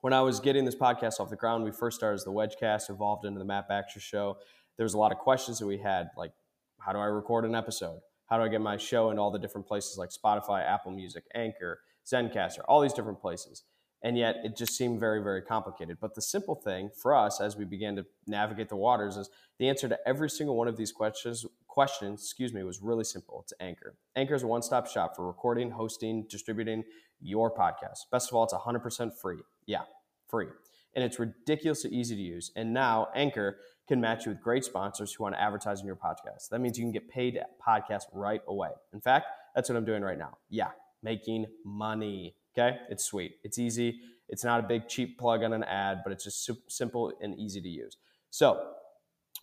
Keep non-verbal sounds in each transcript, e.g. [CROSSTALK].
When I was getting this podcast off the ground, we first started as the Wedgecast, evolved into the Matt Baxter Show. There was a lot of questions that we had, like how do I record an episode? How do I get my show into all the different places like Spotify, Apple Music, Anchor, Zencastr, all these different places? And yet it just seemed very, very complicated. But the simple thing for us as we began to navigate the waters is the answer to every single one of these questions questions, excuse me, was really simple. It's Anchor. Anchor is a one-stop shop for recording, hosting, distributing your podcast. Best of all, it's 100% free. Yeah, free. And it's ridiculously easy to use. And now Anchor can match you with great sponsors who want to advertise in your podcast. That means you can get paid at podcast right away. In fact, that's what I'm doing right now. Yeah, making money. Okay, it's sweet. It's easy. It's not a big cheap plug on an ad, but it's just simple and easy to use. So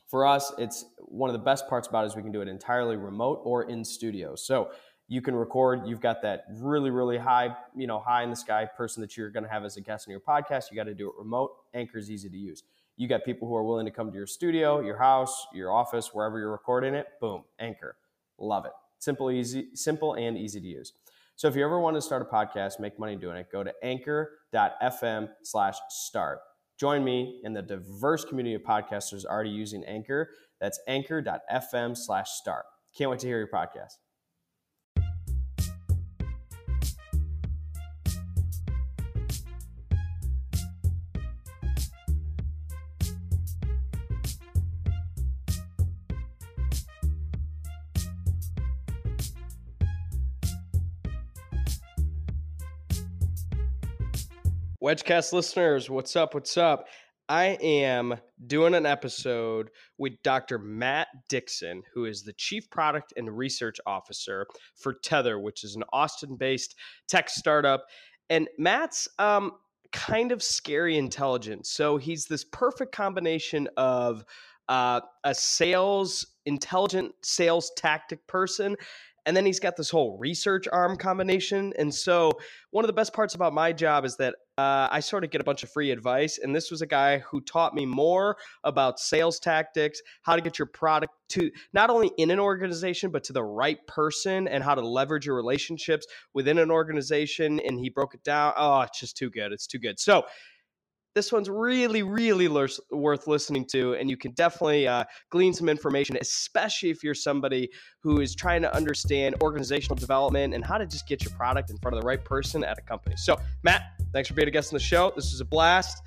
for us, it's one of the best parts about it is we can do it entirely remote or in studio. So you can record. You've got that really, really high, you know, high in the sky person that you're going to have as a guest on your podcast. You got to do it remote. Anchor is easy to use. You got people who are willing to come to your studio, your house, your office, wherever you're recording it. Boom, Anchor. Love it. Simple, easy, simple, and easy to use. So if you ever want to start a podcast, make money doing it, go to anchor.fm slash start. Join me in the diverse community of podcasters already using Anchor. That's anchor.fm slash start. Can't wait to hear your podcast. Wedgecast listeners, what's up? What's up? I am doing an episode with Dr. Matt Dixon, who is the Chief Product and Research Officer for Tethr, which is an Austin based tech startup. And Matt's um, kind of scary intelligent. So he's this perfect combination of uh, a sales, intelligent sales tactic person and then he's got this whole research arm combination. And so, one of the best parts about my job is that uh, I sort of get a bunch of free advice. And this was a guy who taught me more about sales tactics, how to get your product to not only in an organization, but to the right person, and how to leverage your relationships within an organization. And he broke it down. Oh, it's just too good. It's too good. So, this one's really, really worth listening to, and you can definitely uh, glean some information, especially if you're somebody who is trying to understand organizational development and how to just get your product in front of the right person at a company. So, Matt, thanks for being a guest on the show. This was a blast.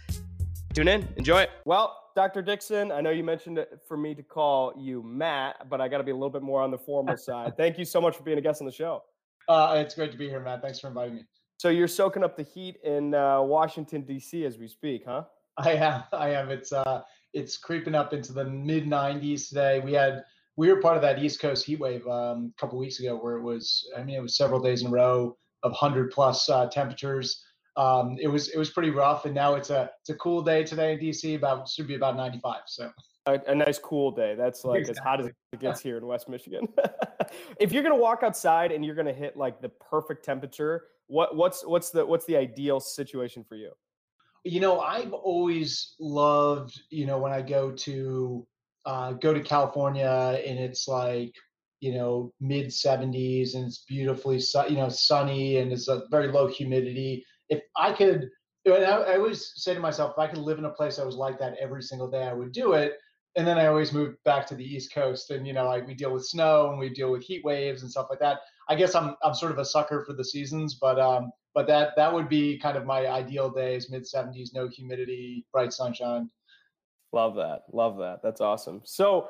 Tune in, enjoy it. Well, Dr. Dixon, I know you mentioned it for me to call you Matt, but I got to be a little bit more on the formal side. Thank you so much for being a guest on the show. Uh, it's great to be here, Matt. Thanks for inviting me. So you're soaking up the heat in uh, Washington D.C. as we speak, huh? I am. [LAUGHS] I am. It's uh, it's creeping up into the mid 90s today. We had we were part of that East Coast heat wave um, a couple weeks ago, where it was. I mean, it was several days in a row of 100 plus uh, temperatures. Um, it was it was pretty rough, and now it's a it's a cool day today in DC. About should be about 95. So a, a nice cool day. That's like exactly. as hot as it gets here in West Michigan. [LAUGHS] if you're gonna walk outside and you're gonna hit like the perfect temperature, what what's what's the what's the ideal situation for you? You know, I've always loved, you know, when I go to uh, go to California and it's like, you know, mid 70s and it's beautifully, su- you know, sunny and it's a very low humidity. If I could, I, I always say to myself, if I could live in a place that was like that every single day, I would do it and then I always move back to the East Coast, and you know, like we deal with snow and we deal with heat waves and stuff like that. I guess I'm I'm sort of a sucker for the seasons, but um, but that that would be kind of my ideal days: mid 70s, no humidity, bright sunshine. Love that, love that. That's awesome. So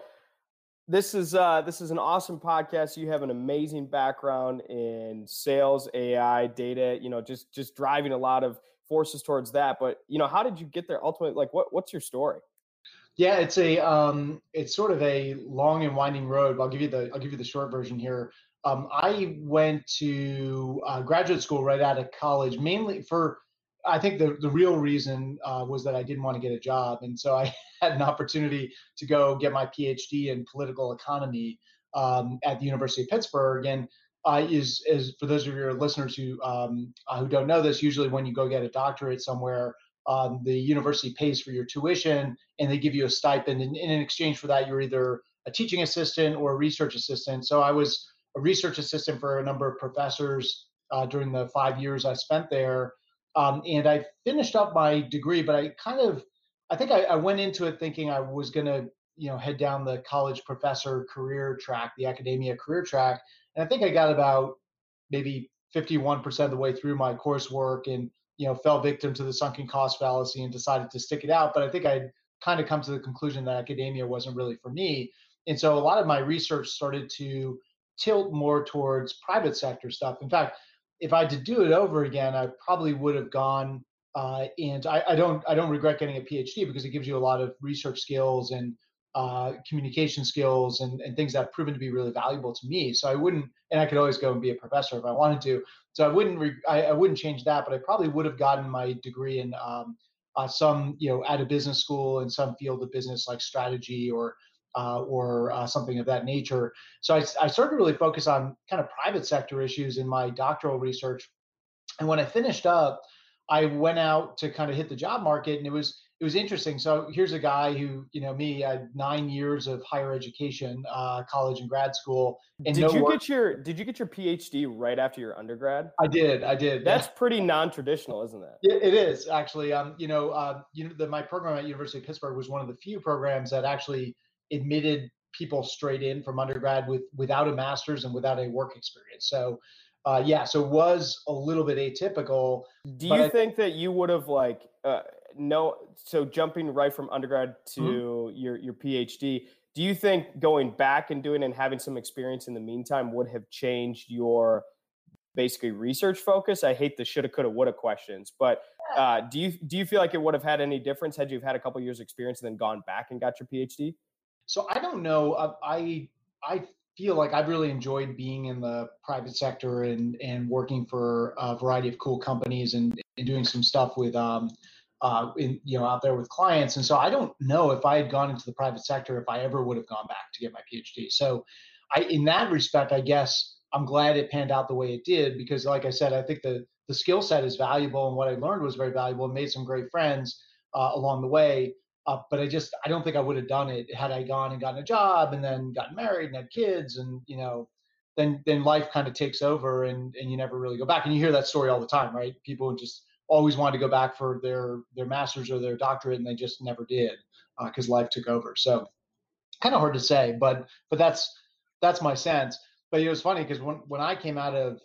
this is uh, this is an awesome podcast. You have an amazing background in sales, AI, data. You know, just just driving a lot of forces towards that. But you know, how did you get there? Ultimately, like, what what's your story? Yeah, it's a um, it's sort of a long and winding road. but I'll give you the I'll give you the short version here. Um, I went to uh, graduate school right out of college, mainly for I think the, the real reason uh, was that I didn't want to get a job. And so I [LAUGHS] had an opportunity to go get my PhD in political economy um, at the University of Pittsburgh. And uh, is, is for those of your listeners who, um, uh, who don't know this, usually when you go get a doctorate somewhere, um, the university pays for your tuition and they give you a stipend. And, and in exchange for that, you're either a teaching assistant or a research assistant. So I was a research assistant for a number of professors uh, during the five years I spent there. Um, and I finished up my degree, but I kind of, I think I, I went into it thinking I was going to, you know, head down the college professor career track, the academia career track. And I think I got about maybe 51% of the way through my coursework and, you know, fell victim to the sunken cost fallacy and decided to stick it out. But I think I'd kind of come to the conclusion that academia wasn't really for me. And so a lot of my research started to tilt more towards private sector stuff. In fact, if I had to do it over again, I probably would have gone. Uh, and I, I, don't I don't regret getting a PhD because it gives you a lot of research skills and uh, communication skills and, and things that have proven to be really valuable to me. So I wouldn't, and I could always go and be a professor if I wanted to. So I wouldn't re- I, I, wouldn't change that, but I probably would have gotten my degree in um, uh, some you know at a business school in some field of business like strategy or uh, or uh, something of that nature. So I, I started to really focus on kind of private sector issues in my doctoral research. And when I finished up, I went out to kind of hit the job market, and it was it was interesting. So here's a guy who, you know, me, I had nine years of higher education, uh, college and grad school. And did no you work. get your Did you get your PhD right after your undergrad? I did. I did. That's pretty non-traditional, isn't? It, it is actually. Um, you know, uh, you know, the, my program at University of Pittsburgh was one of the few programs that actually admitted people straight in from undergrad with without a master's and without a work experience. So, uh, yeah, so it was a little bit atypical. Do you think that you would have like uh, no? So jumping right from undergrad to mm-hmm. your your PhD, do you think going back and doing and having some experience in the meantime would have changed your basically research focus? I hate the shoulda, coulda, woulda questions, but uh, do you do you feel like it would have had any difference had you had a couple years experience and then gone back and got your PhD? So I don't know. Uh, I I feel like I've really enjoyed being in the private sector and and working for a variety of cool companies and, and doing some stuff with um uh in you know out there with clients. And so I don't know if I had gone into the private sector if I ever would have gone back to get my PhD. So I in that respect, I guess I'm glad it panned out the way it did because like I said, I think the the skill set is valuable and what I learned was very valuable and made some great friends uh, along the way. Uh, but I just I don't think I would have done it had I gone and gotten a job and then gotten married and had kids and you know then then life kind of takes over and and you never really go back and you hear that story all the time right people just always wanted to go back for their their masters or their doctorate and they just never did because uh, life took over. So kind of hard to say but but that's that's my sense. But it was funny because when when I came out of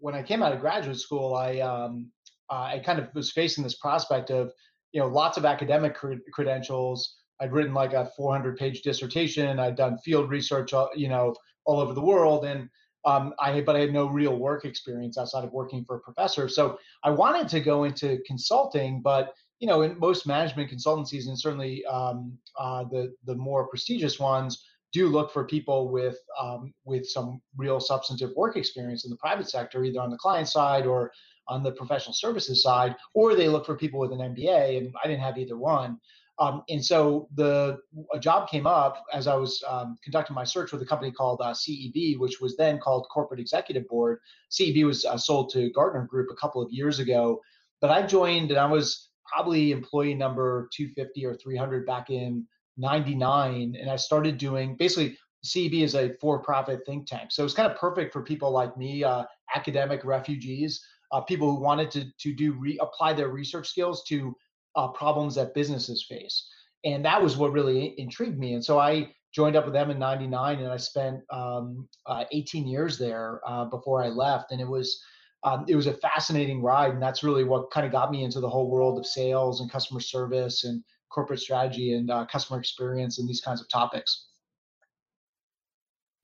when I came out of graduate school I um I kind of was facing this prospect of you know lots of academic credentials. I'd written like a 400 page dissertation. I'd done field research you know all over the world and um, I but I had no real work experience outside of working for a professor. So I wanted to go into consulting, but you know, in most management consultancies, and certainly um, uh, the the more prestigious ones, do look for people with um, with some real substantive work experience in the private sector, either on the client side or on the professional services side, or they look for people with an MBA, and I didn't have either one. Um, and so the a job came up as I was um, conducting my search with a company called uh, CEB, which was then called Corporate Executive Board. CEB was uh, sold to Gartner Group a couple of years ago, but I joined and I was probably employee number 250 or 300 back in 99, and I started doing basically CEB is a for-profit think tank, so it's kind of perfect for people like me, uh, academic refugees uh, people who wanted to, to do re- apply their research skills to uh, problems that businesses face. And that was what really intrigued me. And so I joined up with them in 99 and I spent um, uh, 18 years there uh, before I left. And it was, um, it was a fascinating ride. And that's really what kind of got me into the whole world of sales and customer service and corporate strategy and uh, customer experience and these kinds of topics.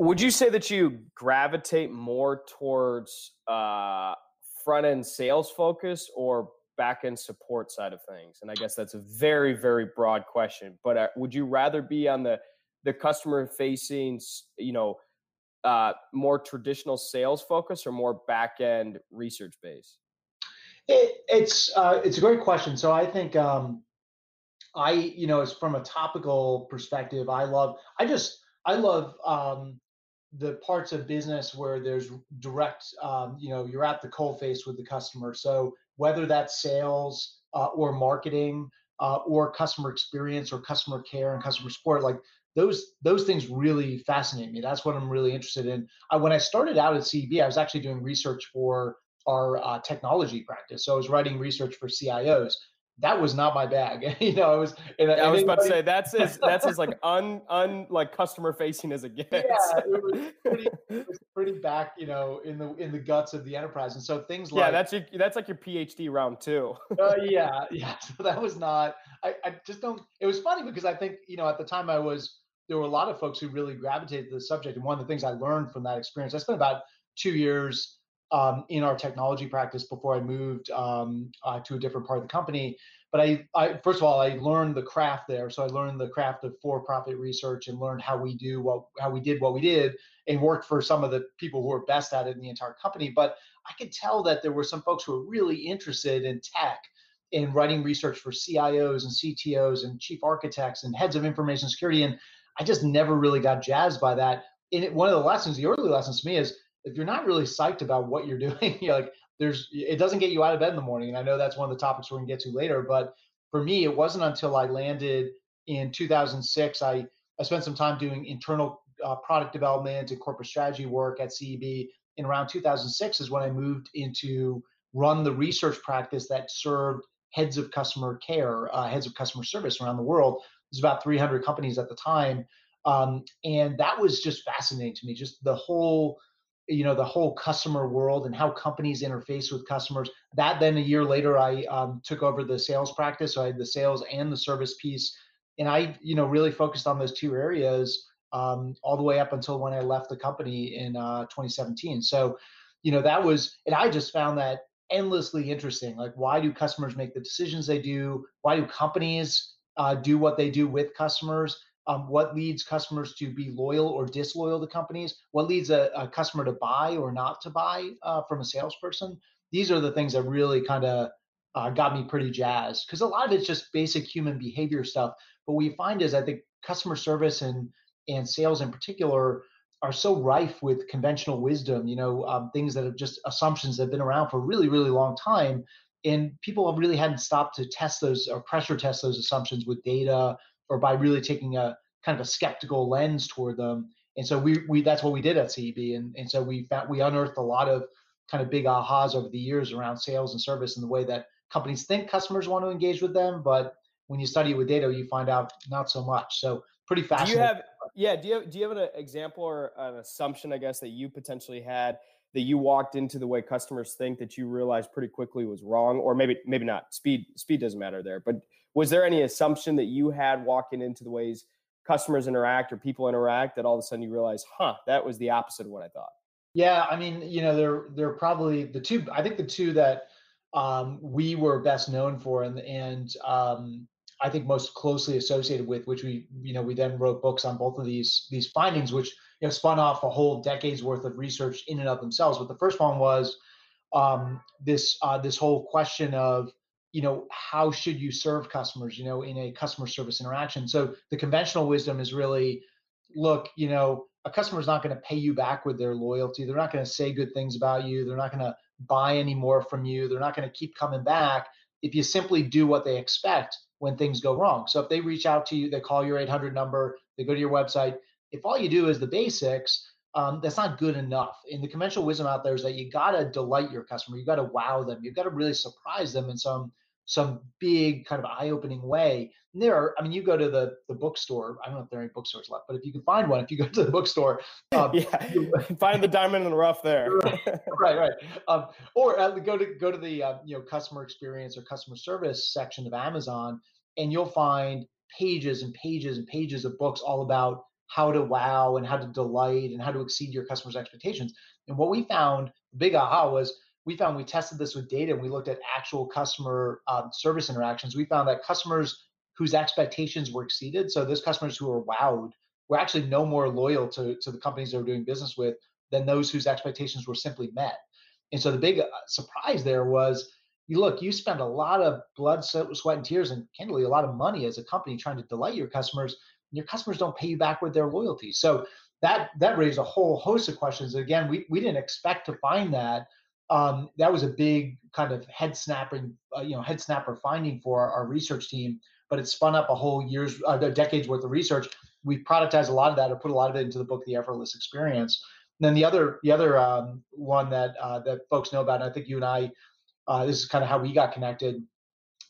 Would you say that you gravitate more towards uh, front end sales focus or back end support side of things? And I guess that's a very, very broad question. But uh, would you rather be on the the customer facing, you know, uh, more traditional sales focus or more back end research base? It, it's uh, it's a great question. So I think um, I you know, it's from a topical perspective. I love. I just I love um, the parts of business where there's direct. Um, you know, you're at the coal face with the customer. So whether that's sales uh, or marketing uh, or customer experience or customer care and customer support, like those those things really fascinate me. That's what I'm really interested in. I, when I started out at CEB, I was actually doing research for our uh, technology practice. So I was writing research for CIOs. That was not my bag. [LAUGHS] you know, I was. And, I was about to say that's as that's as like [LAUGHS] un un like customer facing as it gets. Yeah, it was, [LAUGHS] pretty, it was pretty back, you know, in the in the guts of the enterprise. And so things like yeah, that's your that's like your PhD round too. uh, yeah, yeah. So that was not. I I just don't. It was funny because I think you know at the time I was there were a lot of folks who really gravitated to the subject. And one of the things I learned from that experience, I spent about two years um, in our technology practice before I moved um, uh, to a different part of the company. But I, I, first of all, I learned the craft there. So I learned the craft of for-profit research and learned how we do what, how we did what we did, and worked for some of the people who were best at it in the entire company. But I could tell that there were some folks who were really interested in tech, in writing research for CIOs and CTOs and chief architects and heads of information security. And I just never really got jazzed by that. And it, one of the lessons, the early lessons to me is if you're not really psyched about what you're [LAUGHS] doing, you're like, there's, it doesn't get you out of bed in the morning. And I know that's one of the topics we're gonna get to later. But for me, it wasn't until I landed in 2006, I, I spent some time doing internal uh, product development and corporate strategy work at CEB. In around 2006 is when I moved into run the research practice that served heads of customer care, uh, heads of customer service around the world. There's about 300 companies at the time, um, and that was just fascinating to me. Just the whole you know the whole customer world and how companies interface with customers. That then a year later i um, took over the sales practice. So i had the sales and the service piece. And i you know really focused on those two areas um, all the way up until when i left the company in uh, 2017 so you know that was and i just found that endlessly interesting. Like why do customers make the decisions they do? Why do companies uh, do what they do with customers um, what leads customers to be loyal or disloyal to companies, what leads a, a customer to buy or not to buy uh, from a salesperson. These are the things that really kind of uh, got me pretty jazzed because a lot of it's just basic human behavior stuff. But what we find is I think customer service and and sales in particular are so rife with conventional wisdom, you know, um, things that have just assumptions that have been around for a really, really long time. And people really hadn't stopped to test those or pressure test those assumptions with data or by really taking a kind of a skeptical lens toward them. And so we, we that's what we did at CEB. And, and so we found we unearthed a lot of kind of big ahas over the years around sales and service and the way that companies think customers want to engage with them. But when you study it with data, you find out not so much. So pretty fascinating. Do you have yeah, do you have do you have an example or an assumption, I guess, that you potentially had that you walked into the way customers think that you realized pretty quickly was wrong? Or maybe maybe not. Speed speed doesn't matter there, but was there any assumption that you had walking into the ways customers interact or people interact that all of a sudden you realize, huh, that was the opposite of what I thought? Yeah, I mean, you know, they're they're probably the two. I think the two that um, we were best known for, and and um, I think most closely associated with, which we you know we then wrote books on both of these these findings, which you know spun off a whole decade's worth of research in and of themselves. But the first one was um, this uh, this whole question of you know how should you serve customers you know in a customer service interaction? So the conventional wisdom is really look you know a customer is not going to pay you back with their loyalty. They're not going to say good things about you. They're not going to buy any more from you. They're not going to keep coming back if you simply do what they expect when things go wrong. So if they reach out to you they call your 800 number they go to your website if all you do is the basics um, that's not good enough. And the conventional wisdom out there is that you got to delight your customer. You got to wow them. You got to really surprise them in some some big kind of eye-opening way. And there are, I mean, you go to the the bookstore. I don't know if there are any bookstores left, but if you can find one, if you go to the bookstore, [LAUGHS] um, yeah, [LAUGHS] find the diamond in the rough there. [LAUGHS] right, right. Um, or uh, go to go to the uh, you know customer experience or customer service section of Amazon, and you'll find pages and pages and pages of books all about how to wow and how to delight and how to exceed your customers' expectations. And what we found, big aha was we found we tested this with data and we looked at actual customer um, service interactions. We found that customers whose expectations were exceeded, so those customers who were wowed, were actually no more loyal to, to the companies they were doing business with than those whose expectations were simply met. And so the big uh, surprise there was, you look, you spend a lot of blood, sweat, and tears, and candidly, a lot of money as a company trying to delight your customers. Your customers don't pay you back with their loyalty. So that that raised a whole host of questions. Again, we we didn't expect to find that. Um, that was a big kind of head snapping, uh, you know, head snapper finding for our, our, research team. But it spun up a whole year's, uh, decades worth of research. We productized a lot of that, or put a lot of it into the book, The Effortless Experience. And then the other, the other um, one that uh, that folks know about, and I think you and I uh, this is kind of how we got connected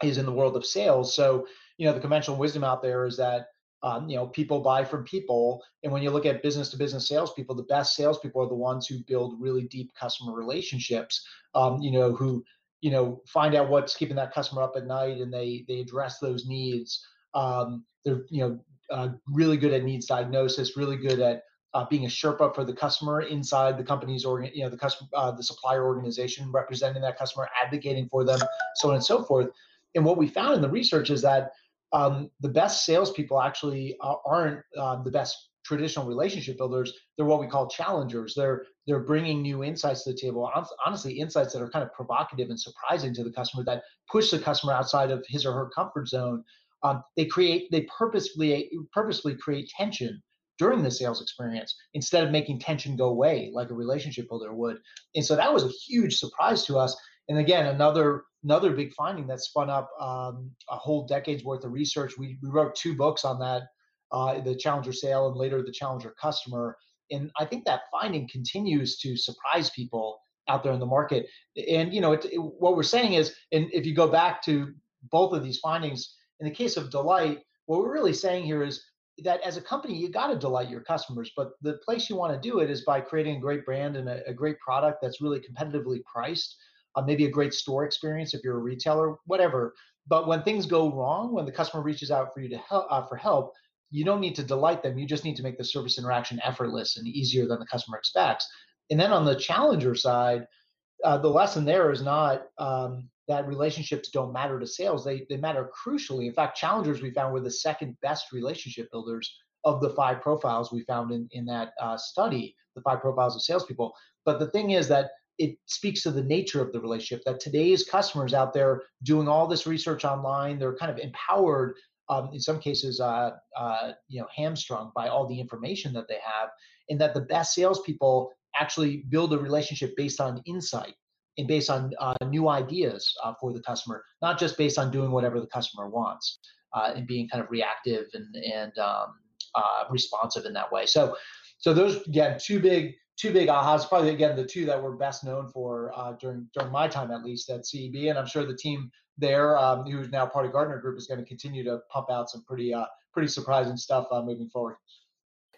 is in the world of sales so you know the conventional wisdom out there is that um, you know people buy from people and when you look at business to business salespeople the best salespeople are the ones who build really deep customer relationships um, you know who you know find out what's keeping that customer up at night and they they address those needs um, they're you know uh, really good at needs diagnosis really good at uh, being a Sherpa for the customer inside the company's organ, you know, the customer, uh, the supplier organization, representing that customer, advocating for them, so on and so forth. And what we found in the research is that um, the best salespeople actually aren't uh, the best traditional relationship builders. They're what we call challengers. They're they're bringing new insights to the table. Honestly, insights that are kind of provocative and surprising to the customer that push the customer outside of his or her comfort zone. Um, they create they purposefully purposefully create tension during the sales experience instead of making tension go away like a relationship builder would. And so that was a huge surprise to us. And again, another another big finding that spun up um, a whole decade's worth of research. We, we wrote two books on that, uh, the Challenger Sale and later the Challenger Customer. And I think that finding continues to surprise people out there in the market. And you know, it, it, what we're saying is, and if you go back to both of these findings, in the case of delight, what we're really saying here is that as a company you got to delight your customers but the place you want to do it is by creating a great brand and a, a great product that's really competitively priced uh, maybe a great store experience if you're a retailer whatever but when things go wrong when the customer reaches out for you to help uh, for help you don't need to delight them you just need to make the service interaction effortless and easier than the customer expects and then on the challenger side uh, the lesson there is not um, that relationships don't matter to sales. They, they matter crucially. In fact, challengers we found were the second best relationship builders of the five profiles we found in, in that uh, study, the five profiles of salespeople. But the thing is that it speaks to the nature of the relationship that today's customers out there doing all this research online, they're kind of empowered, um, in some cases, uh, uh, you know, hamstrung by all the information that they have, and that the best salespeople actually build a relationship based on insight and based on uh, new ideas uh, for the customer, not just based on doing whatever the customer wants uh, and being kind of reactive and and um, uh, responsive in that way. So, so those again two big two big ahas. Probably again the two that were best known for uh, during during my time at least at CEB, and I'm sure the team there, um, who's now part of Gartner Group, is going to continue to pump out some pretty uh, pretty surprising stuff moving forward.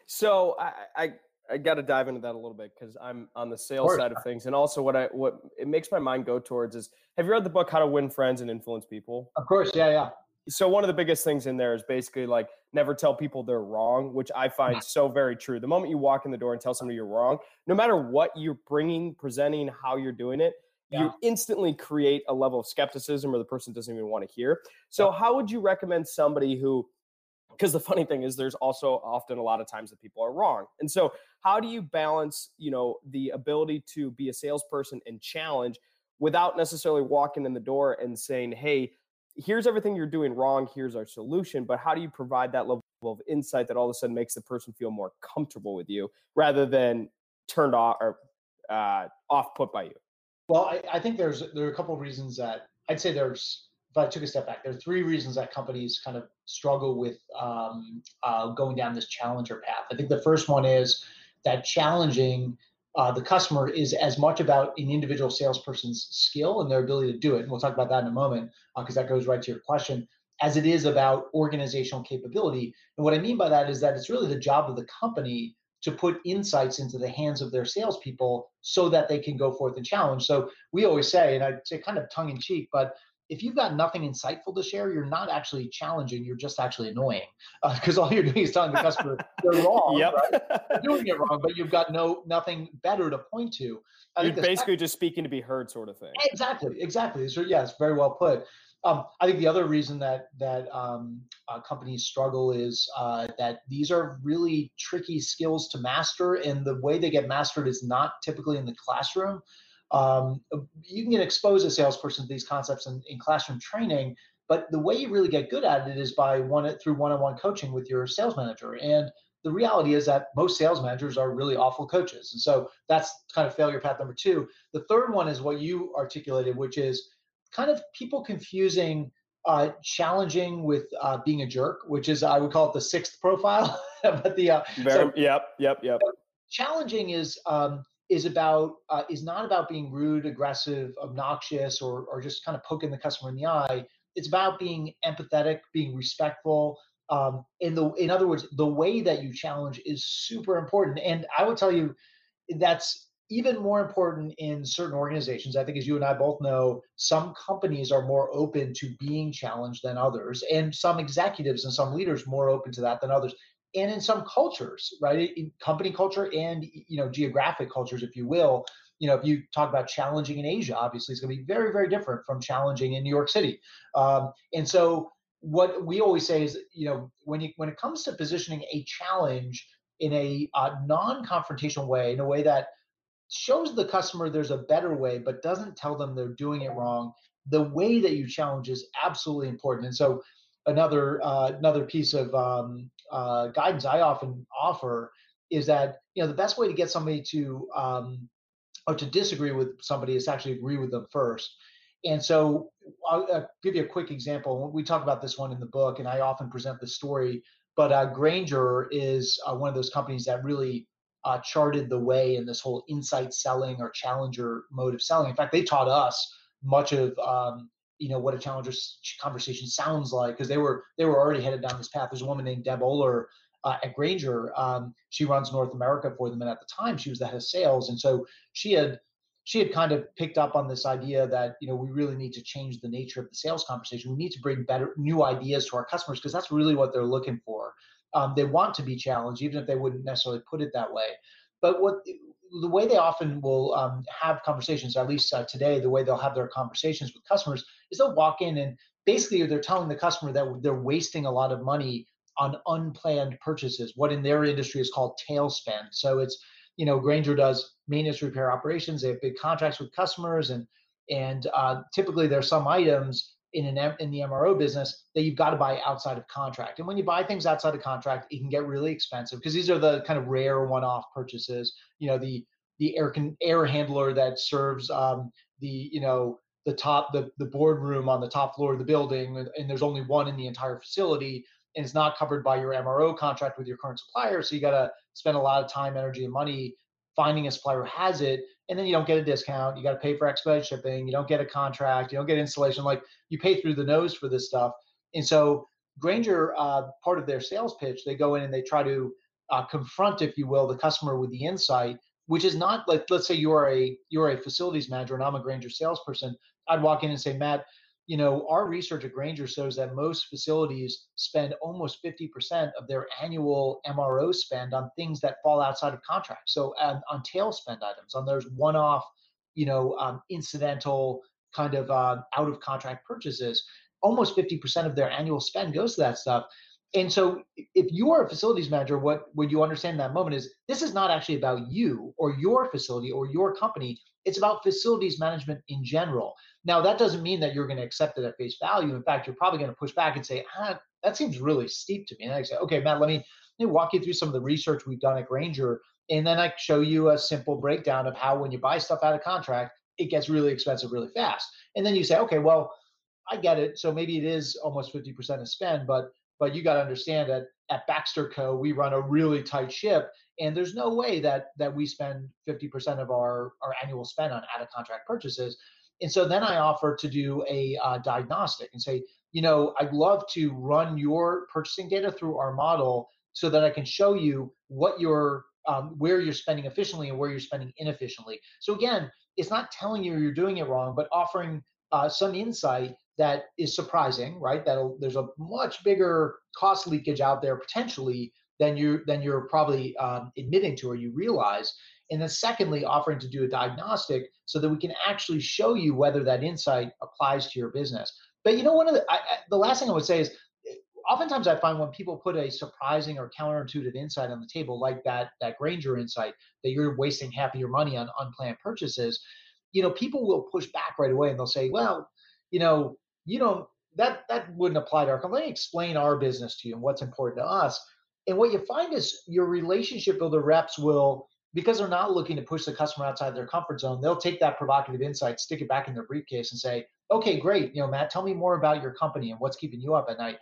So I, I I got to dive into that a little bit because I'm on the sales of side of things, and also what I what it makes my mind go towards is: Have you read the book How to Win Friends and Influence People? Of course, yeah, yeah. So one of the biggest things in there is basically like never tell people they're wrong, which I find so very true. The moment you walk in the door and tell somebody you're wrong, no matter what you're bringing, presenting, how you're doing it, yeah. you instantly create a level of skepticism or the person doesn't even want to hear. So yeah. how would you recommend somebody who because the funny thing is there's also often a lot of times that people are wrong and so how do you balance you know the ability to be a salesperson and challenge without necessarily walking in the door and saying hey here's everything you're doing wrong here's our solution but how do you provide that level of insight that all of a sudden makes the person feel more comfortable with you rather than turned off or uh, off put by you well I, I think there's there are a couple of reasons that i'd say there's if I took a step back, there are three reasons that companies kind of struggle with um, uh, going down this challenger path. I think the first one is that challenging uh, the customer is as much about an individual salesperson's skill and their ability to do it. And we'll talk about that in a moment because uh, that goes right to your question, as it is about organizational capability. And what I mean by that is that it's really the job of the company to put insights into the hands of their salespeople so that they can go forth and challenge. So we always say, and I say kind of tongue in cheek, but if you've got nothing insightful to share, you're not actually challenging. You're just actually annoying because uh, all you're doing is telling the customer [LAUGHS] they're wrong. Yep. Right? They're doing it wrong, but you've got no nothing better to point to. I you're basically just speaking to be heard, sort of thing. Exactly, exactly. So it's very well put. Um, I think the other reason that that um, uh, companies struggle is uh, that these are really tricky skills to master, and the way they get mastered is not typically in the classroom. Um, you can get exposed as a salesperson to these concepts in, in classroom training, but the way you really get good at it is by one through one-on-one coaching with your sales manager. And the reality is that most sales managers are really awful coaches. And so that's kind of failure path number two. The third one is what you articulated, which is kind of people confusing uh, challenging with uh, being a jerk, which is I would call it the sixth profile. [LAUGHS] but the uh, Very, so, yep, yep, yep. Challenging is um, is about uh, is not about being rude, aggressive, obnoxious, or or just kind of poking the customer in the eye. It's about being empathetic, being respectful, um, in the in other words, the way that you challenge is super important. And I would tell you that's even more important in certain organizations. I think, as you and I both know, some companies are more open to being challenged than others, and some executives and some leaders more open to that than others. And in some cultures, right, in company culture and you know geographic cultures, if you will, you know, if you talk about challenging in Asia, obviously it's going to be very, very different from challenging in New York City. Um, and so what we always say is, you know, when you when it comes to positioning a challenge in a uh, non-confrontational way, in a way that shows the customer there's a better way, but doesn't tell them they're doing it wrong, the way that you challenge is absolutely important. And so, another uh, another piece of um, uh, guidance I often offer is that you know the best way to get somebody to um, or to disagree with somebody is to actually agree with them first. And so I'll, I'll, give you a quick example. We talk about this one in the book, and I often present the story. But uh, Grainger is uh, one of those companies that really uh, charted the way in this whole insight selling or challenger mode of selling. In fact, they taught us much of um, you know what a challenger conversation sounds like because they were they were already headed down this path. There's a woman named Deb Oler uh, at Grainger. Um, she runs North America for them, and at the time she was the head of sales, and so she had she had kind of picked up on this idea that you know we really need to change the nature of the sales conversation. We need to bring better new ideas to our customers because that's really what they're looking for. Um, they want to be challenged, even if they wouldn't necessarily put it that way. But what the way they often will um, have conversations, at least uh, today, the way they'll have their conversations with customers is they'll walk in and basically they're telling the customer that they're wasting a lot of money on unplanned purchases, what in their industry is called tail spend. So it's you know, Grainger does maintenance repair operations. They have big contracts with customers, and and uh, typically there's some items in an in the MRO business that you've got to buy outside of contract. And when you buy things outside of contract, it can get really expensive because these are the kind of rare one-off purchases. You know, the the air air handler that serves um, the you know the top the the boardroom on the top floor of the building, and there's only one in the entire facility and it's not covered by your MRO contract with your current supplier. So you got to spend a lot of time, energy, and money finding a supplier who has it. And then you don't get a discount. You got to pay for expedited shipping. You don't get a contract. You don't get installation. Like you pay through the nose for this stuff. And so Grainger uh, part of their sales pitch, they go in and they try to uh, confront, if you will, the customer with the insight, which is not like let's say you're a you're a facilities manager and I'm a Grainger salesperson. I'd walk in and say, Matt, you know, our research at Grainger shows that most facilities spend almost 50% of their annual MRO spend on things that fall outside of contract. So um, on tail spend items, on those one-off, you know, um, incidental kind of uh, out of contract purchases, almost 50% of their annual spend goes to that stuff. And so if you are a facilities manager, what what you understand in that moment is this is not actually about you or your facility or your company. It's about facilities management in general. Now, that doesn't mean that you're going to accept it at face value. In fact, you're probably going to push back and say, ah, that seems really steep to me. And I say, okay, Matt, let me, let me walk you through some of the research we've done at Grainger. And then I show you a simple breakdown of how when you buy stuff out of contract, it gets really expensive really fast. And then you say, okay, well, I get it. So maybe it is almost 50% of spend, but but you got to understand that at Baxter Co. we run a really tight ship, and there's no way that that we spend 50% of our our annual spend on out of contract purchases. And so then I offer to do a uh, diagnostic and say, you know, I'd love to run your purchasing data through our model so that I can show you what you're, um, where you're spending efficiently and where you're spending inefficiently. So again, it's not telling you you're doing it wrong, but offering uh, some insight that is surprising, right? That there's a much bigger cost leakage out there potentially than you than you're probably um, admitting to or you realize. And then secondly, offering to do a diagnostic so that we can actually show you whether that insight applies to your business. But you know, one of the I, the last thing I would say is oftentimes I find when people put a surprising or counterintuitive insight on the table, like that that Grainger insight that you're wasting half of your money on unplanned purchases, you know, people will push back right away and they'll say, well, you know, you don't that that wouldn't apply to our company. Let me explain our business to you and what's important to us. And what you find is your relationship builder reps will, because they're not looking to push the customer outside their comfort zone, they'll take that provocative insight, stick it back in their briefcase, and say, "Okay, great. You know, Matt, tell me more about your company and what's keeping you up at night."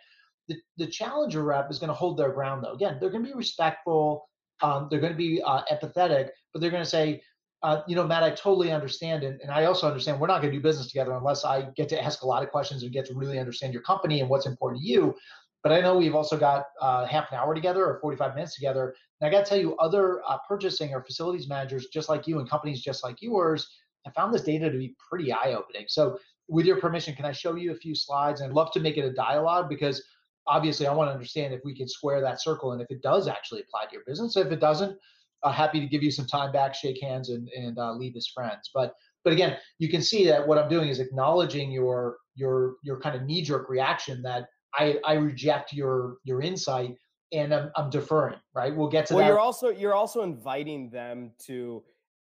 The, the challenger rep is going to hold their ground though. Again, they're going to be respectful. Um, they're going to be uh, empathetic, but they're going to say, uh, you know, Matt, I totally understand. And, and I also understand we're not going to do business together unless I get to ask a lot of questions and get to really understand your company and what's important to you. But I know we've also got uh, half an hour together or 45 minutes together. And I got to tell you, other uh, purchasing or facilities managers just like you and companies just like yours have found this data to be pretty eye opening. So, with your permission, can I show you a few slides? And I'd love to make it a dialogue because obviously I want to understand if we can square that circle and if it does actually apply to your business. If it doesn't, uh, happy to give you some time back, shake hands, and and uh, leave as friends. But but again, you can see that what I'm doing is acknowledging your your your kind of knee jerk reaction that I I reject your your insight and I'm, I'm deferring. Right, we'll get to well, that. Well, you're also you're also inviting them to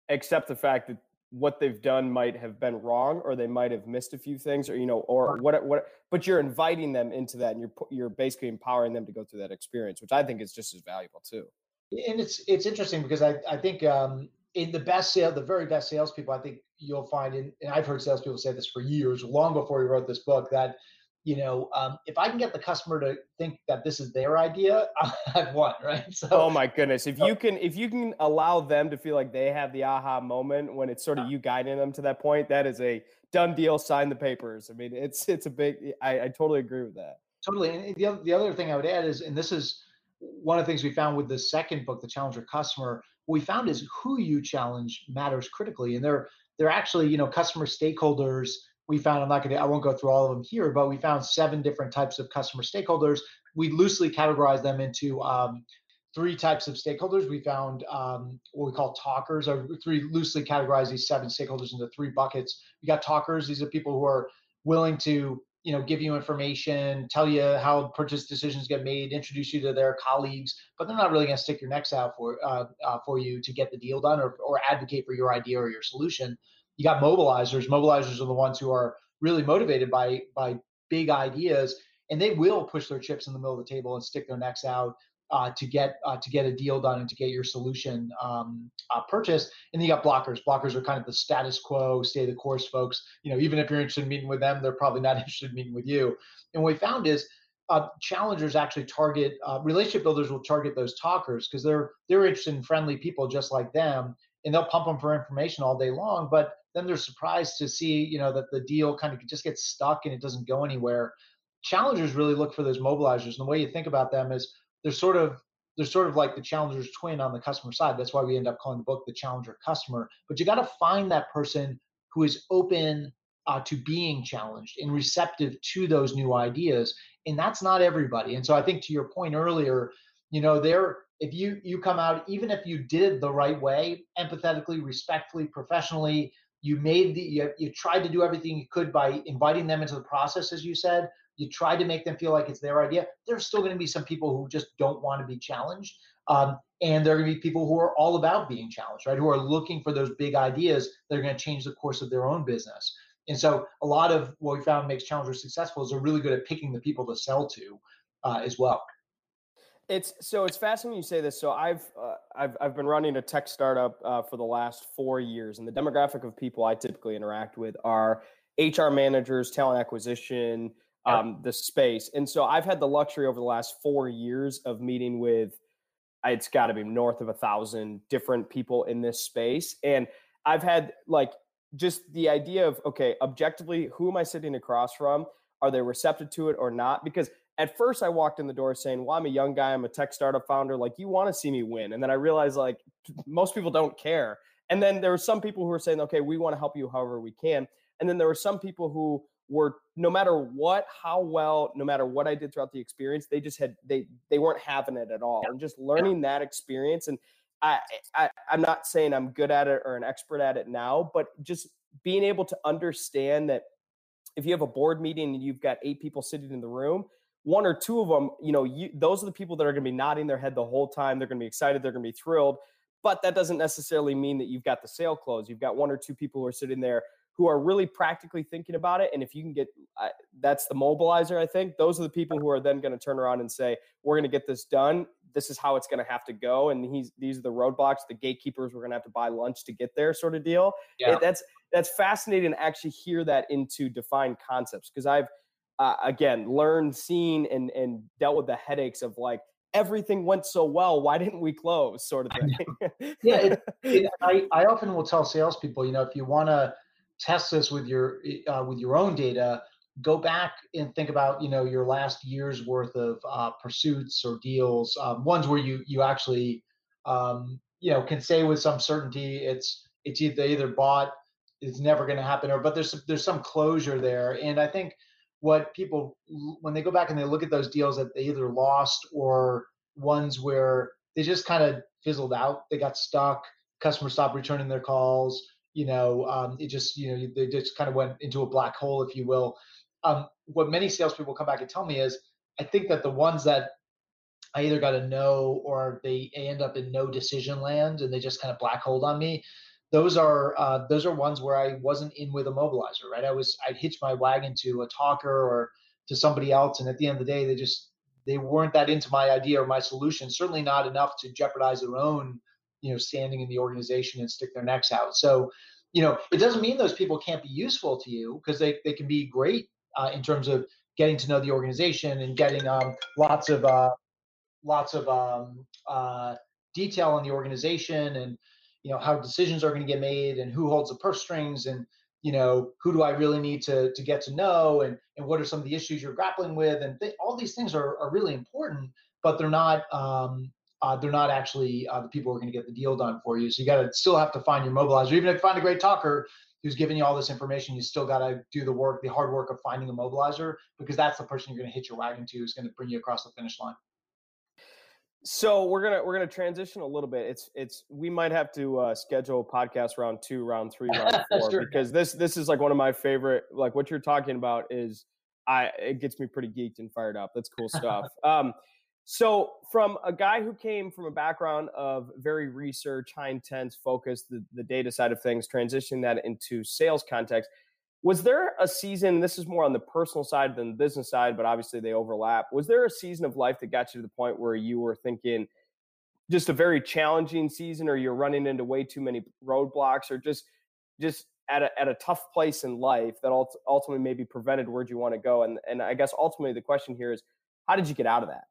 accept the fact that what they've done might have been wrong or they might have missed a few things or you know or what what but you're inviting them into that and you're you're basically empowering them to go through that experience which i think is just as valuable too and it's it's interesting because I I think um, in the best sale, the very best salespeople, I think you'll find, in, and I've heard salespeople say this for years, long before we wrote this book, that you know, um, if I can get the customer to think that this is their idea, [LAUGHS] I've won, right? So, oh my goodness, if you can, if you can allow them to feel like they have the aha moment when it's sort of you guiding them to that point, that is a done deal. Sign the papers. I mean, it's it's a big. I, I totally agree with that. Totally. And the other, the other thing I would add is, and this is one of the things we found with the second book, The Challenger Customer, what we found is who you challenge matters critically. And they're they're actually, you know, customer stakeholders. We found, I'm not gonna, I won't go through all of them here, but we found seven different types of customer stakeholders. We loosely categorized them into um, three types of stakeholders. We found um, what we call talkers, or three loosely categorized these seven stakeholders into three buckets. We got talkers, these are people who are willing to you know give you information tell you how purchase decisions get made introduce you to their colleagues but they're not really going to stick your necks out for uh, uh, for you to get the deal done or, or advocate for your idea or your solution. You got mobilizers. Mobilizers are the ones who are really motivated by by big ideas and they will push their chips in the middle of the table and stick their necks out uh, to get uh, to get a deal done and to get your solution um, uh, purchased. And then you got blockers. Blockers are kind of the status quo, stay the course folks. You know, even if you're interested in meeting with them, they're probably not [LAUGHS] interested in meeting with you. And what we found is uh, challengers actually target uh, relationship builders will target those talkers because they're they're interested in friendly people just like them, and they'll pump them for information all day long. But then they're surprised to see you know that the deal kind of just gets stuck and it doesn't go anywhere. Challengers really look for those mobilizers, and the way you think about them is they're sort of they're sort of like the challenger's twin on the customer side. That's why we end up calling the book the challenger customer. But you got to find that person who is open uh, to being challenged and receptive to those new ideas. And that's not everybody. And so I think to your point earlier, you know, there if you you come out even if you did the right way, empathetically, respectfully, professionally, you made the you, you tried to do everything you could by inviting them into the process, as you said you try to make them feel like it's their idea. There's still going to be some people who just don't want to be challenged. Um, and there are going to be people who are all about being challenged, right? Who are looking for those big ideas that are going to change the course of their own business. And so a lot of what we found makes challengers successful is they're really good at picking the people to sell to uh, as well. It's so it's fascinating you say this. So I've uh, I've I've been running a tech startup uh, for the last four years, and the demographic of people I typically interact with are HR managers, talent acquisition, um, the space. And so I've had the luxury over the last four years of meeting with, it's got to be north of a thousand different people in this space. And I've had like just the idea of, okay, objectively, who am I sitting across from? Are they receptive to it or not? Because at first I walked in the door saying, well, I'm a young guy, I'm a tech startup founder. Like, you want to see me win. And then I realized, like, [LAUGHS] most people don't care. And then there were some people who were saying, okay, we want to help you however we can. And then there were some people who were no matter what, how well, no matter what I did throughout the experience, they just had they they weren't having it at all. And just learning that experience, and I, I I'm not saying I'm good at it or an expert at it now, but just being able to understand that if you have a board meeting and you've got eight people sitting in the room one or two of them you know you, those are the people that are going to be nodding their head the whole time they're going to be excited they're going to be thrilled but that doesn't necessarily mean that you've got the sale closed. You've got one or two people who are sitting there who are really practically thinking about it. And if you can get uh, that's the mobilizer, I think those are the people who are then going to turn around and say, "We're going to get this done. This is how it's going to have to go." And he's these are the roadblocks, the gatekeepers. We're going to have to buy lunch to get there, sort of deal. Yeah. It, that's that's fascinating to actually hear that into defined concepts because I've uh, again learned, seen, and and dealt with the headaches of like everything went so well. Why didn't we close? Sort of thing. yeah, it, [LAUGHS] it, I I often will tell salespeople, you know, if you want to test this with your uh, with your own data, go back and think about you know your last year's worth of uh, pursuits or deals, um, ones where you you actually um, you know can say with some certainty it's it's either either bought it's never going to happen or but there's there's some closure there. And i think what people when they go back and they look at those deals that they either lost or ones where they just kind of fizzled out they got stuck customers stopped returning their calls you know um, it just you know they just kind of went into a black hole if you will um, what many salespeople come back and tell me is i think that the ones that i either got a no or they end up in no decision land and they just kind of black hold on me those are uh, those are ones where I wasn't in with a mobilizer, right? I was I'd hitch my wagon to a talker or to somebody else, and at the end of the day, they just they weren't that into my idea or my solution. Certainly not enough to jeopardize their own, you know, standing in the organization and stick their necks out. So, you know, it doesn't mean those people can't be useful to you because they they can be great uh, in terms of getting to know the organization and getting um, lots of uh, lots of um, uh, detail on the organization and you know how decisions are going to get made and who holds the purse strings and you know who do i really need to to get to know and and what are some of the issues you're grappling with and th- all these things are, are really important but they're not um, uh, they're not actually uh, the people who are going to get the deal done for you so you got to still have to find your mobilizer even if you find a great talker who's giving you all this information you still got to do the work the hard work of finding a mobilizer because that's the person you're going to hit your wagon to who's going to bring you across the finish line so we're gonna we're gonna transition a little bit. It's it's we might have to uh, schedule podcast round two, round three, round [LAUGHS] four sure. because this this is like one of my favorite. Like what you're talking about is I it gets me pretty geeked and fired up. That's cool stuff. um, so from a guy who came from a background of very research, high intense, focused, the, the data side of things, transitioning that into sales context was there a season this is more on the personal side than the business side but obviously they overlap was there a season of life that got you to the point where you were thinking just a very challenging season or you're running into way too many roadblocks or just just at a, at a tough place in life that ultimately maybe prevented where you want to go? And and i guess ultimately the question here is how did you get out of that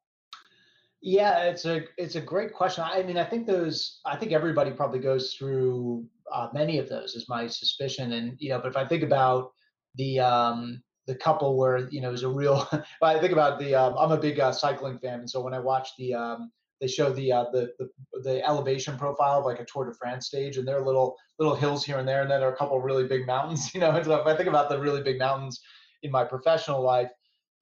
yeah, it's a it's a great question. I mean, I think those. I think everybody probably goes through uh, many of those, is my suspicion. And you know, but if I think about the um, the couple where you know there's a real. [LAUGHS] I think about the. Um, I'm a big uh, cycling fan, and so when I watch the um, they show the, uh, the the the elevation profile of like a Tour de France stage, and there are little little hills here and there, and then there are a couple really big mountains. [LAUGHS] You know, and so if I think about the really big mountains in my professional life,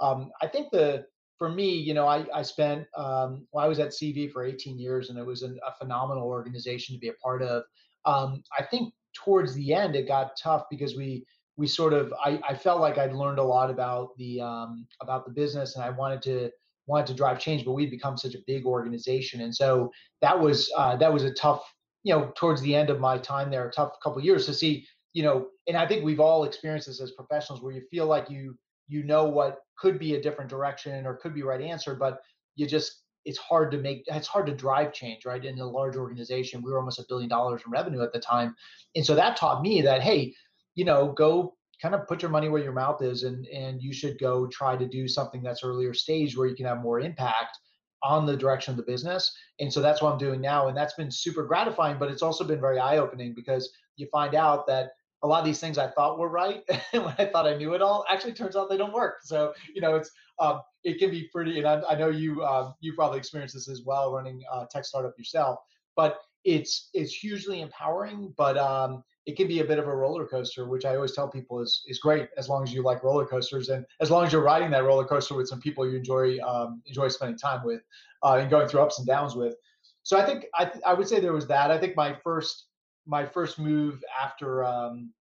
um, I think the for me, you know, I, I spent, um, well, I was at CEB for 18 years and it was an, a phenomenal organization to be a part of. Um, I think towards the end, it got tough because we, we sort of, I, I felt like I'd learned a lot about the, um, about the business and I wanted to, wanted to drive change, but we'd become such a big organization. And so that was, uh, that was a tough, you know, towards the end of my time there, a tough couple years to see, you know, and I think we've all experienced this as professionals where you feel like you, you know what could be a different direction or could be right answer, but you just it's hard to make it's hard to drive change right in a large organization. We were almost a billion dollars in revenue at the time. And so that taught me that hey you know go kind of put your money where your mouth is and and you should go try to do something that's earlier stage where you can have more impact on the direction of the business. And so that's what i'm doing now. And that's been super gratifying but it's also been very eye-opening because you find out that a lot of these things I thought were right [LAUGHS] when I thought I knew it all actually turns out they don't work. So you know it's um, it can be pretty, and I, I know you um, you probably experienced this as well running a tech startup yourself. But it's it's hugely empowering, but um, it can be a bit of a roller coaster, which I always tell people is is great as long as you like roller coasters and as long as you're riding that roller coaster with some people you enjoy um, enjoy spending time with uh, and going through ups and downs with. So I think I th- I would say there was that. I think my first my first move after um,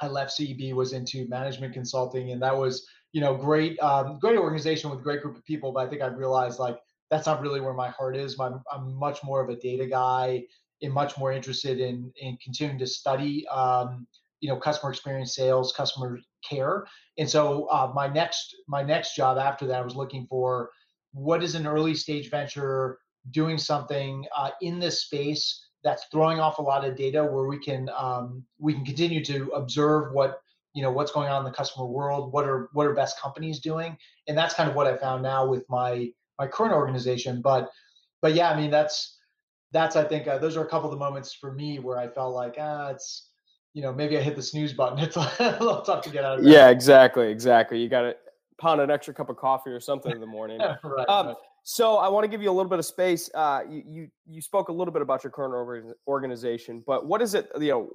I left CEB was into management consulting, and that was you know great um, great organization with great group of people. But I think I realized like that's not really where my heart is. My, I'm much more of a data guy, and much more interested in in continuing to study um, you know customer experience sales customer care and so uh, my next my next job after that i was looking for what is an early stage venture doing something uh, in this space that's throwing off a lot of data where we can um, we can continue to observe what you know what's going on in the customer world what are what are best companies doing. And that's kind of what i found now with my my current organization. But but yeah i mean that's that's i think uh, those are a couple of the moments for me where i felt like ah it's you know maybe i hit the snooze button. [LAUGHS] It's a little tough to get out of bed. yeah exactly exactly. You got to pound an extra cup of coffee or something in the morning. [LAUGHS] Right, um, right. So I want to give you a little bit of space. Uh, you, you, you spoke a little bit about your current organization, but what is it? You know,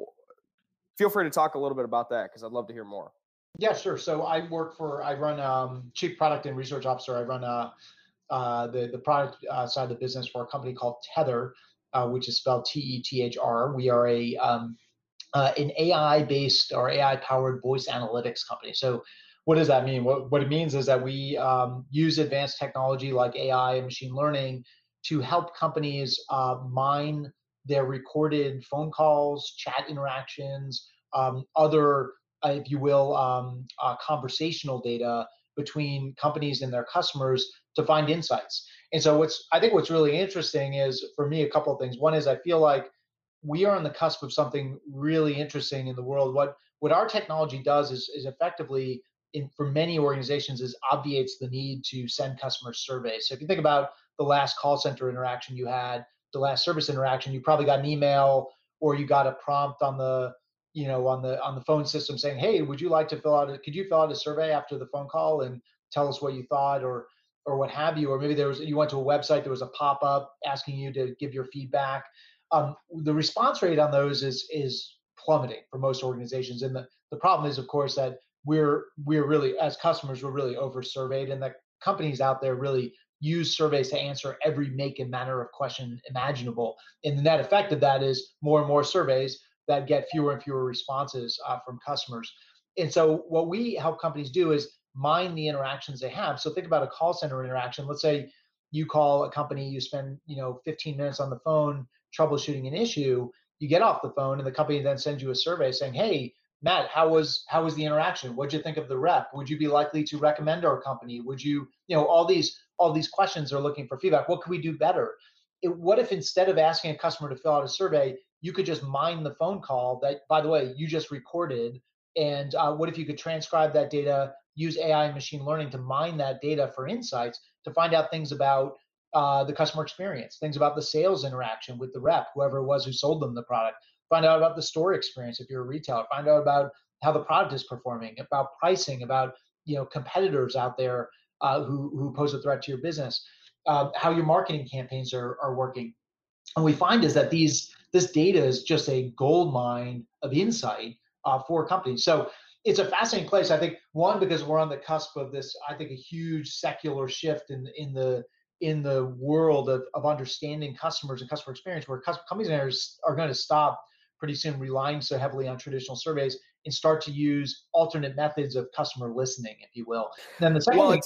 feel free to talk a little bit about that because I'd love to hear more. Yeah, sure. So I work for I run um, chief product and research officer. I run uh, uh, the the product uh, side of the business for a company called Tethr, uh, which is spelled T E T H R. We are a um, uh, an AI based or AI powered voice analytics company. So what does that mean? What, what it means is that we um, use advanced technology like AI and machine learning to help companies uh, mine their recorded phone calls, chat interactions, um, other, uh, if you will, um, uh, conversational data between companies and their customers to find insights. And so, what's I think what's really interesting is for me a couple of things. One is I feel like we are on the cusp of something really interesting in the world. What what our technology does is is effectively in, for many organizations is obviates the need to send customer surveys. So if you think about the last call center interaction you had, the last service interaction, you probably got an email or you got a prompt on the you know on the on the phone system saying, "Hey, would you like to fill out a could you fill out a survey after the phone call and tell us what you thought or or what have you?" Or maybe there was you went to a website, there was a pop up asking you to give your feedback. Um, the response rate on those is is plummeting for most organizations, and the the problem is, of course, that we're we're really as customers we're really over surveyed and the companies out there really use surveys to answer every make and manner of question imaginable. And the net effect of that is more and more surveys that get fewer and fewer responses uh, from customers. And so what we help companies do is mine the interactions they have. So think about a call center interaction. Let's say you call a company you spend you know 15 minutes on the phone troubleshooting an issue you get off the phone and the company then sends you a survey saying hey Matt, how was how was the interaction? What'd you think of the rep? Would you be likely to recommend our company? Would you, you know, all these all these questions are looking for feedback. What could we do better? It, what if instead of asking a customer to fill out a survey, you could just mine the phone call that, by the way, you just recorded? And uh, what if you could transcribe that data, use AI and machine learning to mine that data for insights to find out things about uh, the customer experience, things about the sales interaction with the rep, whoever it was who sold them the product, find out about the store experience if you're a retailer find out about how the product is performing about pricing about you know competitors out there uh, who who pose a threat to your business uh, how your marketing campaigns are, are working. And we find is that these this data is just a gold mine of insight uh, for companies. So it's a fascinating place i think one because we're on the cusp of this i think a huge secular shift in in the in the world of, of understanding customers and customer experience where companies are, are going to stop pretty soon relying so heavily on traditional surveys and start to use alternate methods of customer listening, if you will. then the second well, thing,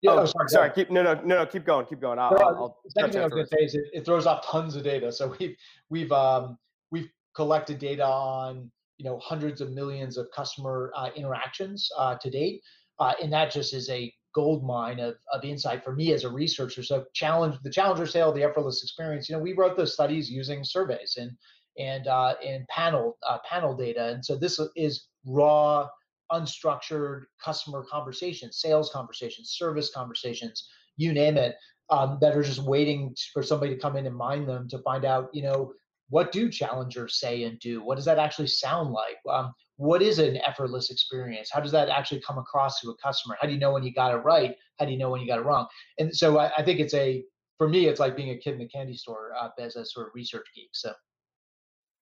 yeah, oh, oh, sorry, sorry. Keep, no, no, no, no. Keep going. Keep going. I'll, well, I'll the second thing I was going to say is it, it, throws off tons of data. So we've we've um, we've collected data on you know hundreds of millions of customer uh, interactions uh, to date, uh, and that just is a gold mine of, of insight for me as a researcher. So challenge the challenger sale, the effortless experience. You know, we wrote those studies using surveys and and uh, and panel uh, panel data. And so this is raw, unstructured customer conversations, sales conversations, service conversations, you name it, um, that are just waiting for somebody to come in and mine them to find out, you know, what do challengers say and do? What does that actually sound like? Um, what is an effortless experience? How does that actually come across to a customer? How do you know when you got it right? How do you know when you got it wrong? And so I, I think it's a, for me, it's like being a kid in a candy store uh, as a sort of research geek. So.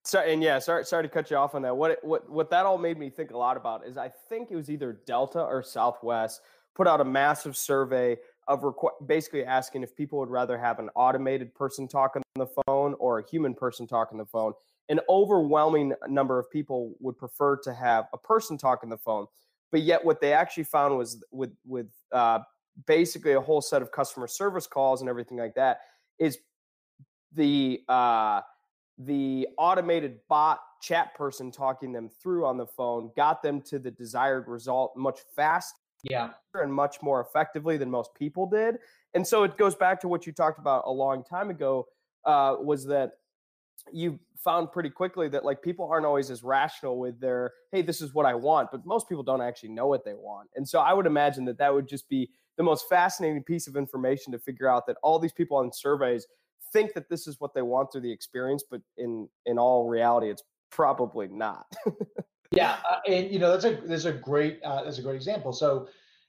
So and yeah, sorry, sorry to cut you off on that. What what what that all made me think a lot about is I think it was either Delta or Southwest put out a massive survey of requ- basically asking if people would rather have an automated person talk on the phone or a human person talk on the phone. An overwhelming number of people would prefer to have a person talk on the phone, but yet what they actually found was with with uh, basically a whole set of customer service calls and everything like that is the uh, the automated bot chat person talking them through on the phone got them to the desired result much faster yeah. and much more effectively than most people did. And so it goes back to what you talked about a long time ago uh, was that you found pretty quickly that like people aren't always as rational with their hey this is what i want but most people don't actually know what they want. And so i would imagine that that would just be the most fascinating piece of information to figure out that all these people on surveys think that this is what they want through the experience but in in all reality it's probably not [LAUGHS] yeah uh, and you know that's a that's a great uh, that's a great example so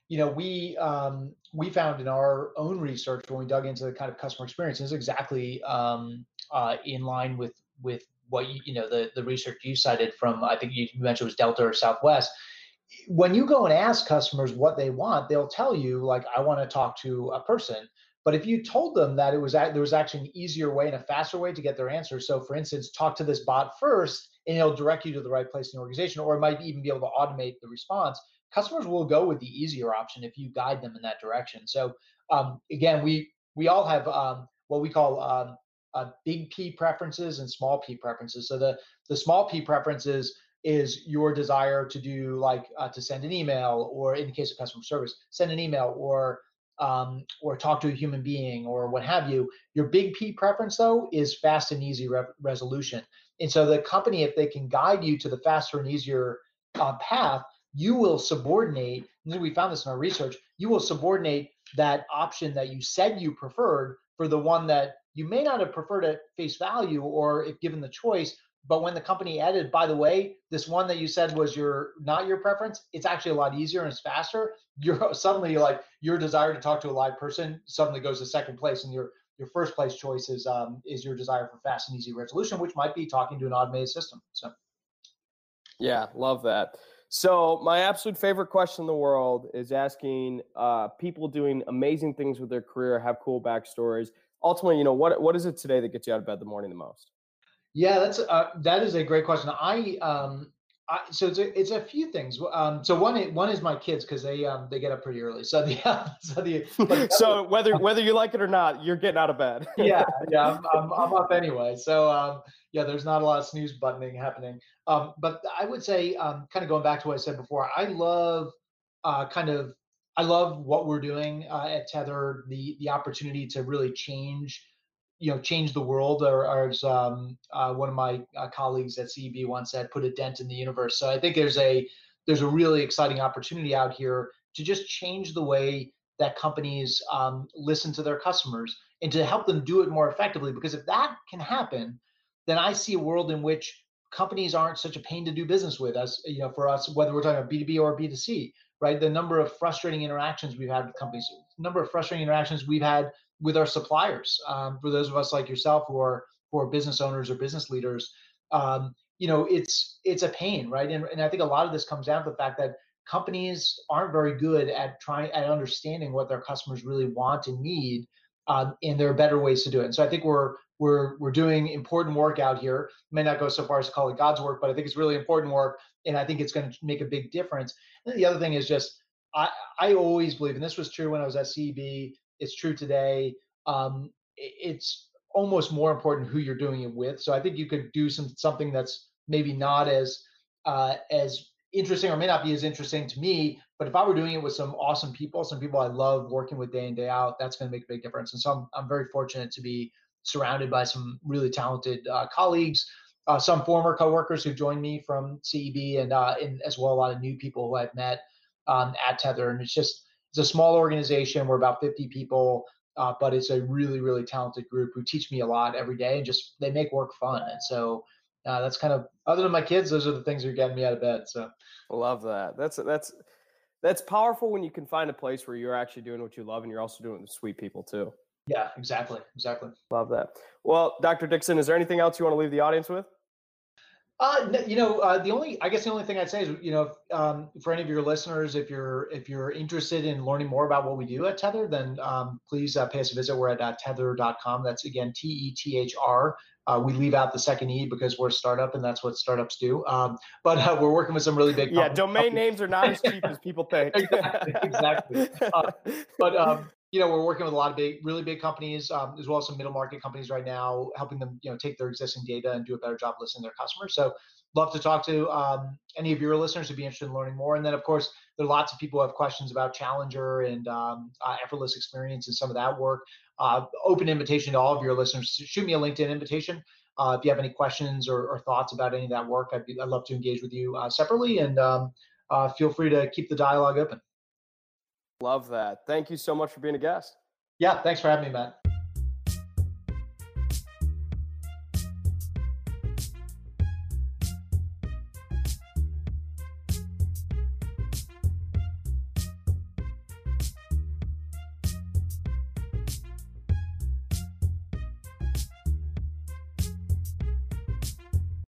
you know we um, we found in our own research when we dug into the kind of customer experience is exactly um, uh, in line with with what you, you know the the research you cited from I think you mentioned it was Delta or Southwest. When you go and ask customers what they want, they'll tell you like I want to talk to a person. But if you told them that it was there was actually an easier way and a faster way to get their answer, so for instance, talk to this bot first, and it'll direct you to the right place in the organization, or it might even be able to automate the response. Customers will go with the easier option if you guide them in that direction. So um, again, we we all have um, what we call um, uh, big P preferences and small P preferences. So the the small P preferences is your desire to do like uh, to send an email, or in the case of customer service, send an email or um, or talk to a human being or what have you. Your big P preference though is fast and easy re- resolution. And so the company, if they can guide you to the faster and easier uh, path, you will subordinate. we found this in our research. You will subordinate that option that you said you preferred for the one that you may not have preferred at face value or if given the choice but when the company added by the way this one that you said was your not your preference it's actually a lot easier and it's faster. You're [LAUGHS] suddenly like your desire to talk to a live person suddenly goes to second place and your your first place choice is um, is your desire for fast and easy resolution which might be talking to an automated system so. Yeah love that. So my absolute favorite question in the world is asking uh, people doing amazing things with their career have cool backstories. Ultimately, you know, what what is it today that gets you out of bed the morning the most? Yeah, that's uh, that is a great question. I um I, so it's a, it's a few things. Um, so one one is my kids because they um they get up pretty early. So the uh, [LAUGHS] so the [LAUGHS] so whether whether you like it or not, you're getting out of bed. [LAUGHS] yeah, yeah, I'm, I'm, I'm up anyway. So um yeah, there's not a lot of snooze buttoning happening. Um, but I would say um kind of going back to what I said before, I love uh kind of I love what we're doing uh, at Tethr. The the opportunity to really change, you know, change the world, or, or as um, uh, one of my uh, colleagues at CEB once said, put a dent in the universe. So I think there's a there's a really exciting opportunity out here to just change the way that companies um, listen to their customers and to help them do it more effectively. Because if that can happen, then I see a world in which companies aren't such a pain to do business with as you know for us whether we're talking about b2b or b2c right? The number of frustrating interactions we've had with companies, number of frustrating interactions we've had with our suppliers. Um, for those of us like yourself who are who are business owners or business leaders, um, you know, it's it's a pain, right? And, and I think a lot of this comes down to the fact that companies aren't very good at trying at understanding what their customers really want and need, um, and there are better ways to do it. And so I think we're we're we're doing important work out here. May not go so far as to call it God's work, but I think it's really important work, and I think it's going to make a big difference. And the other thing is just I I always believe, and this was true when I was at CEB. It's true today. Um, it's almost more important who you're doing it with. So I think you could do some something that's maybe not as uh, as interesting or may not be as interesting to me. But if I were doing it with some awesome people, some people I love working with day in day out, that's going to make a big difference. And so I'm I'm very fortunate to be surrounded by some really talented uh, colleagues, uh, some former coworkers who joined me from CEB, and, uh, and as well a lot of new people who I've met um, at Tethr. And it's just it's a small organization. We're about 50 people, uh, but it's a really really talented group who teach me a lot every day, and just they make work fun. And so. Uh, that's kind of other than my kids those are the things that are getting me out of bed so love that that's that's that's powerful when you can find a place where you're actually doing what you love and you're also doing it with sweet people too yeah, exactly. Exactly. Love that. Well, Dr. Dixon, is there anything else you want to leave the audience with? Uh, you know, uh, the only, I guess the only thing I'd say is, you know, um, for any of your listeners, if you're, if you're interested in learning more about what we do at Tethr, then um, please uh, pay us a visit. We're at uh, tethr.com. That's again, T-E-T-H-R. Uh, we leave out the second E because we're a startup and that's what startups do. Um, but uh, we're working with some really big. Yeah, domain names are not as cheap as people think. [LAUGHS] exactly. exactly. Uh, but um, you know, we're working with a lot of big, really big companies, um, as well as some middle market companies right now, helping them, you know, take their existing data and do a better job listening to their customers. So, love to talk to um, any of your listeners who'd be interested in learning more. And then, of course, there are lots of people who have questions about Challenger and um, uh, effortless experience and some of that work. Uh, open invitation to all of your listeners. Shoot me a LinkedIn invitation. Uh, if you have any questions or, or, thoughts about any of that work, I'd, be, I'd love to engage with you uh, separately. And um, uh, feel free to keep the dialogue open. Love that. Thank you so much for being a guest. Yeah, thanks for having me, Matt.